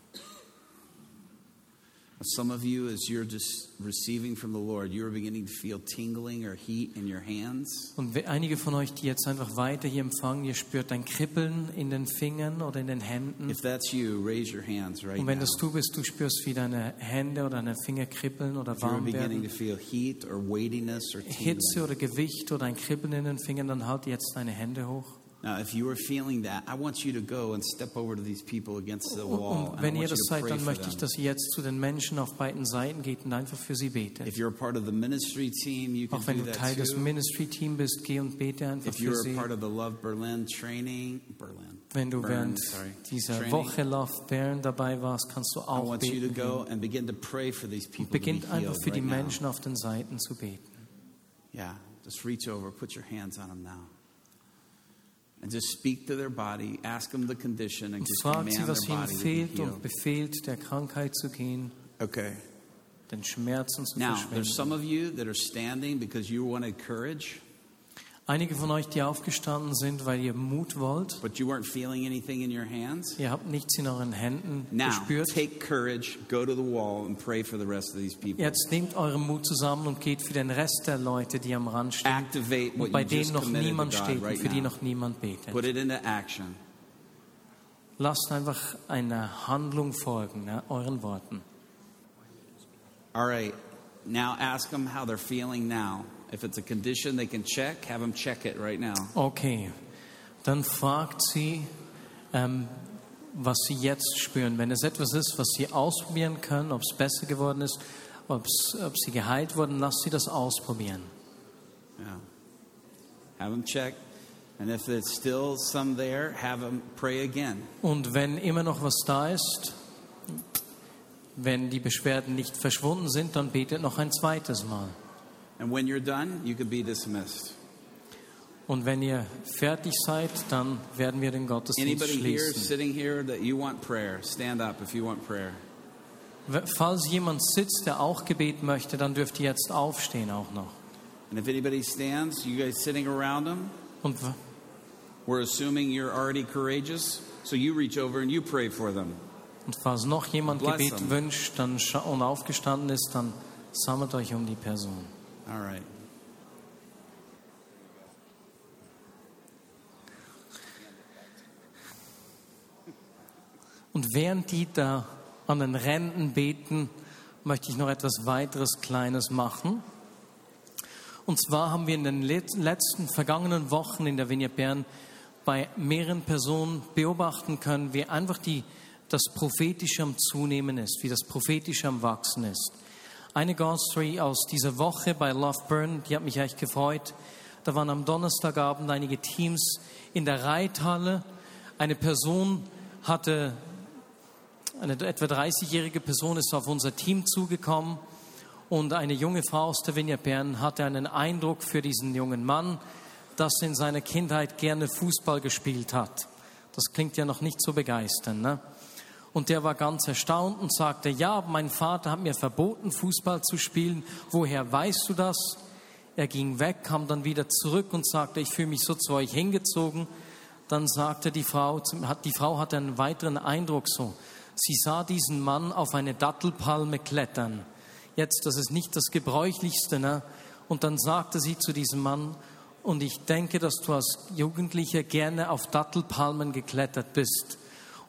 Some of you, as you're just receiving from the Lord, you are beginning to feel tingling or heat in your hands. Und einige von euch, die jetzt einfach weiter hier empfangen, ihr spürt ein Kribbeln in den Fingern oder in den Händen. If that's you, raise your hands right Und wenn now. das du bist, du spürst, wie deine Hände oder deine Finger kribbeln oder If you're warm beginning werden. to feel heat or weightiness or Hitze tingling. oder Gewicht oder ein Kribbeln in den Fingern, dann halt jetzt deine Hände hoch. Now, if you are feeling that, I want you to go and step over to these people against the oh, oh, oh. wall. und and I wenn ihr das seid, dann möchte ich, dass ihr jetzt zu den Menschen auf beiden Seiten geht und einfach für sie betet. If you're a part of the ministry team, you can Auch wenn do du that Teil des too. Ministry-Teams bist, geh und bete einfach If für you're a sie. part of the Love Berlin training, Berlin, Wenn du Bern, während sorry, dieser training, Woche Love Bern dabei warst, kannst du I auch want you to beten. go and begin to pray for these people to be Beginnt einfach healed für die right now. Menschen auf den Seiten zu beten. Yeah, just reach over, put your hands on them now. And just speak to their body, ask them the condition, and just fragt sie, command was their ihnen body to be fehlt und befehlt, der Krankheit zu gehen, Okay. den Schmerzen zu Now, there's some of you that are standing because you wanted courage, Einige von euch, die aufgestanden sind, weil ihr Mut wollt. but you weren't feeling anything in your hands. Ihr habt nichts in euren Händen Now, gespürt. take courage, go to the wall, and pray for the rest of these people. Jetzt nehmt euren Mut zusammen und geht für den Rest der Leute, die am Rand stehen Activate und what bei you denen just noch niemand steht und right für die noch niemand betet. Put it into action. Lasst einfach eine Handlung folgen, ne, euren Worten. All right. Now ask them how they're feeling now. If it's a condition they can check, have them check it right now. Okay, dann fragt sie, ähm, was sie jetzt spüren. Wenn es etwas ist, was sie ausprobieren können, ob es besser geworden ist, ob sie geheilt wurden, lasst sie das ausprobieren. Yeah. Have them check. And if there's still some there, have them pray again. Und wenn immer noch was da ist, wenn die Beschwerden nicht verschwunden sind, dann betet noch ein zweites Mal. And when you're done, you can be dismissed. Und wenn ihr fertig seid, dann werden wir den Gottesdienst Anybody here schließen. sitting here that you want prayer, stand up if you want prayer. W- Falls jemand sitzt, der auch Gebet möchte, dann dürft ihr jetzt aufstehen auch noch. And if anybody stands, you guys sitting around them, Und w- we're assuming you're already courageous. So you reach over and you pray for them. Und falls noch jemand Bless Gebet them. wünscht dann scha- und aufgestanden ist, dann sammelt euch um die Person. All right. Und während die da an den Ränden beten, möchte ich noch etwas weiteres Kleines machen. Und zwar haben wir in den let- letzten vergangenen Wochen in der Vignette Bern bei mehreren Personen beobachten können, wie einfach die, das Prophetische am Zunehmen ist, wie das Prophetische am Wachsen ist. Eine God Story aus dieser Woche bei Love Burn, die hat mich echt gefreut. Da waren am Donnerstagabend einige Teams in der Reithalle. Eine Person hatte eine etwa 30-jährige Person ist auf unser Team zugekommen und eine junge Frau aus der Vignette Bern hatte einen Eindruck für diesen jungen Mann, dass er in seiner Kindheit gerne Fußball gespielt hat. Das klingt ja noch nicht so begeisternd. Ne? Und der war ganz erstaunt und sagte, ja, mein Vater hat mir verboten, Fußball zu spielen. Woher weißt du das? Er ging weg, kam dann wieder zurück und sagte, ich fühle mich so zu euch hingezogen. Dann sagte die Frau, die Frau hatte einen weiteren Eindruck so. Sie sah diesen Mann auf eine Dattelpalme klettern. Jetzt, das ist nicht das Gebräuchlichste, ne? Und dann sagte sie zu diesem Mann, und ich denke, dass du als Jugendlicher gerne auf Dattelpalmen geklettert bist.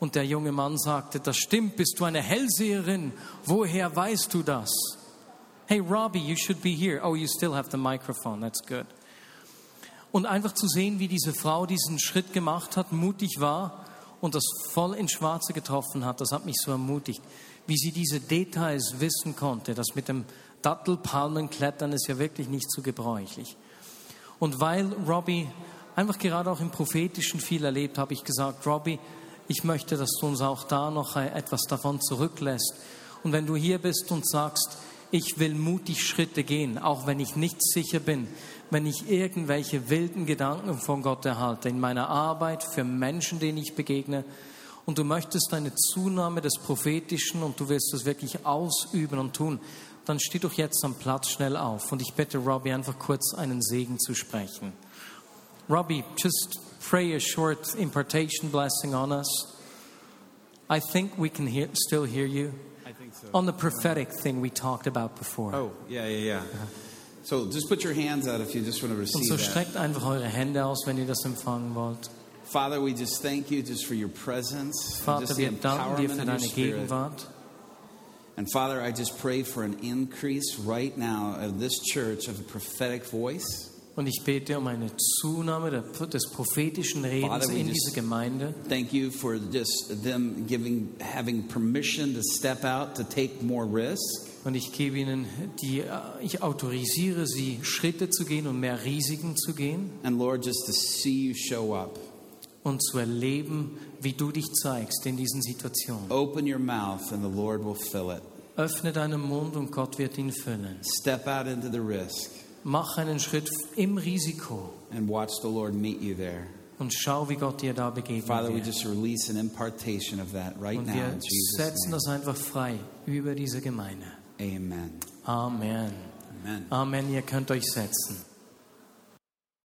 Und der junge Mann sagte, das stimmt, bist du eine Hellseherin? Woher weißt du das? Hey Robbie, you should be here. Oh, you still have the microphone. That's good. Und einfach zu sehen, wie diese Frau diesen Schritt gemacht hat, mutig war und das voll ins Schwarze getroffen hat, das hat mich so ermutigt. Wie sie diese Details wissen konnte, das mit dem Dattelpalmenklettern ist ja wirklich nicht so gebräuchlich. Und weil Robbie einfach gerade auch im Prophetischen viel erlebt, habe ich gesagt, Robbie, ich möchte, dass du uns auch da noch etwas davon zurücklässt. Und wenn du hier bist und sagst, ich will mutig Schritte gehen, auch wenn ich nicht sicher bin, wenn ich irgendwelche wilden Gedanken von Gott erhalte, in meiner Arbeit, für Menschen, denen ich begegne, und du möchtest eine Zunahme des Prophetischen und du willst es wirklich ausüben und tun, dann steh doch jetzt am Platz schnell auf. Und ich bitte Robbie einfach kurz einen Segen zu sprechen. Robbie, just pray a short impartation blessing on us. I think we can hear, still hear you I think so. on the prophetic thing we talked about before. Oh, yeah, yeah, yeah. Uh-huh. So just put your hands out if you just want to Und receive so that. streckt einfach eure Hände aus, wenn ihr das empfangen wollt. Father, we just thank you just for your presence, Vater, just the wir dir empowerment für deine. Gegenwart. And Father, I just pray for an increase right now of this church of a prophetic voice. Und ich bete um eine Zunahme des prophetischen Redens Father, in just- diese Gemeinde. Thank you for just them giving, having permission to step out to take more risk. Und ich gebe ihnen die, äh, ich autorisiere sie, Schritte zu gehen und mehr Risiken zu gehen And Lord, just to see you show up. und zu erleben, wie du dich zeigst in diesen Situationen. Open your mouth and the Lord will fill it. Öffne deinen Mund und Gott wird ihn füllen. Step out into the risk Mach einen Schritt im Risiko and watch the Lord meet you there. und schau, wie Gott dir da begegnet Father, we just release an impartation of that right Und now wir setzen das einfach frei über diese Gemeinde. Amen. Amen. Amen. Amen. Ihr könnt euch setzen.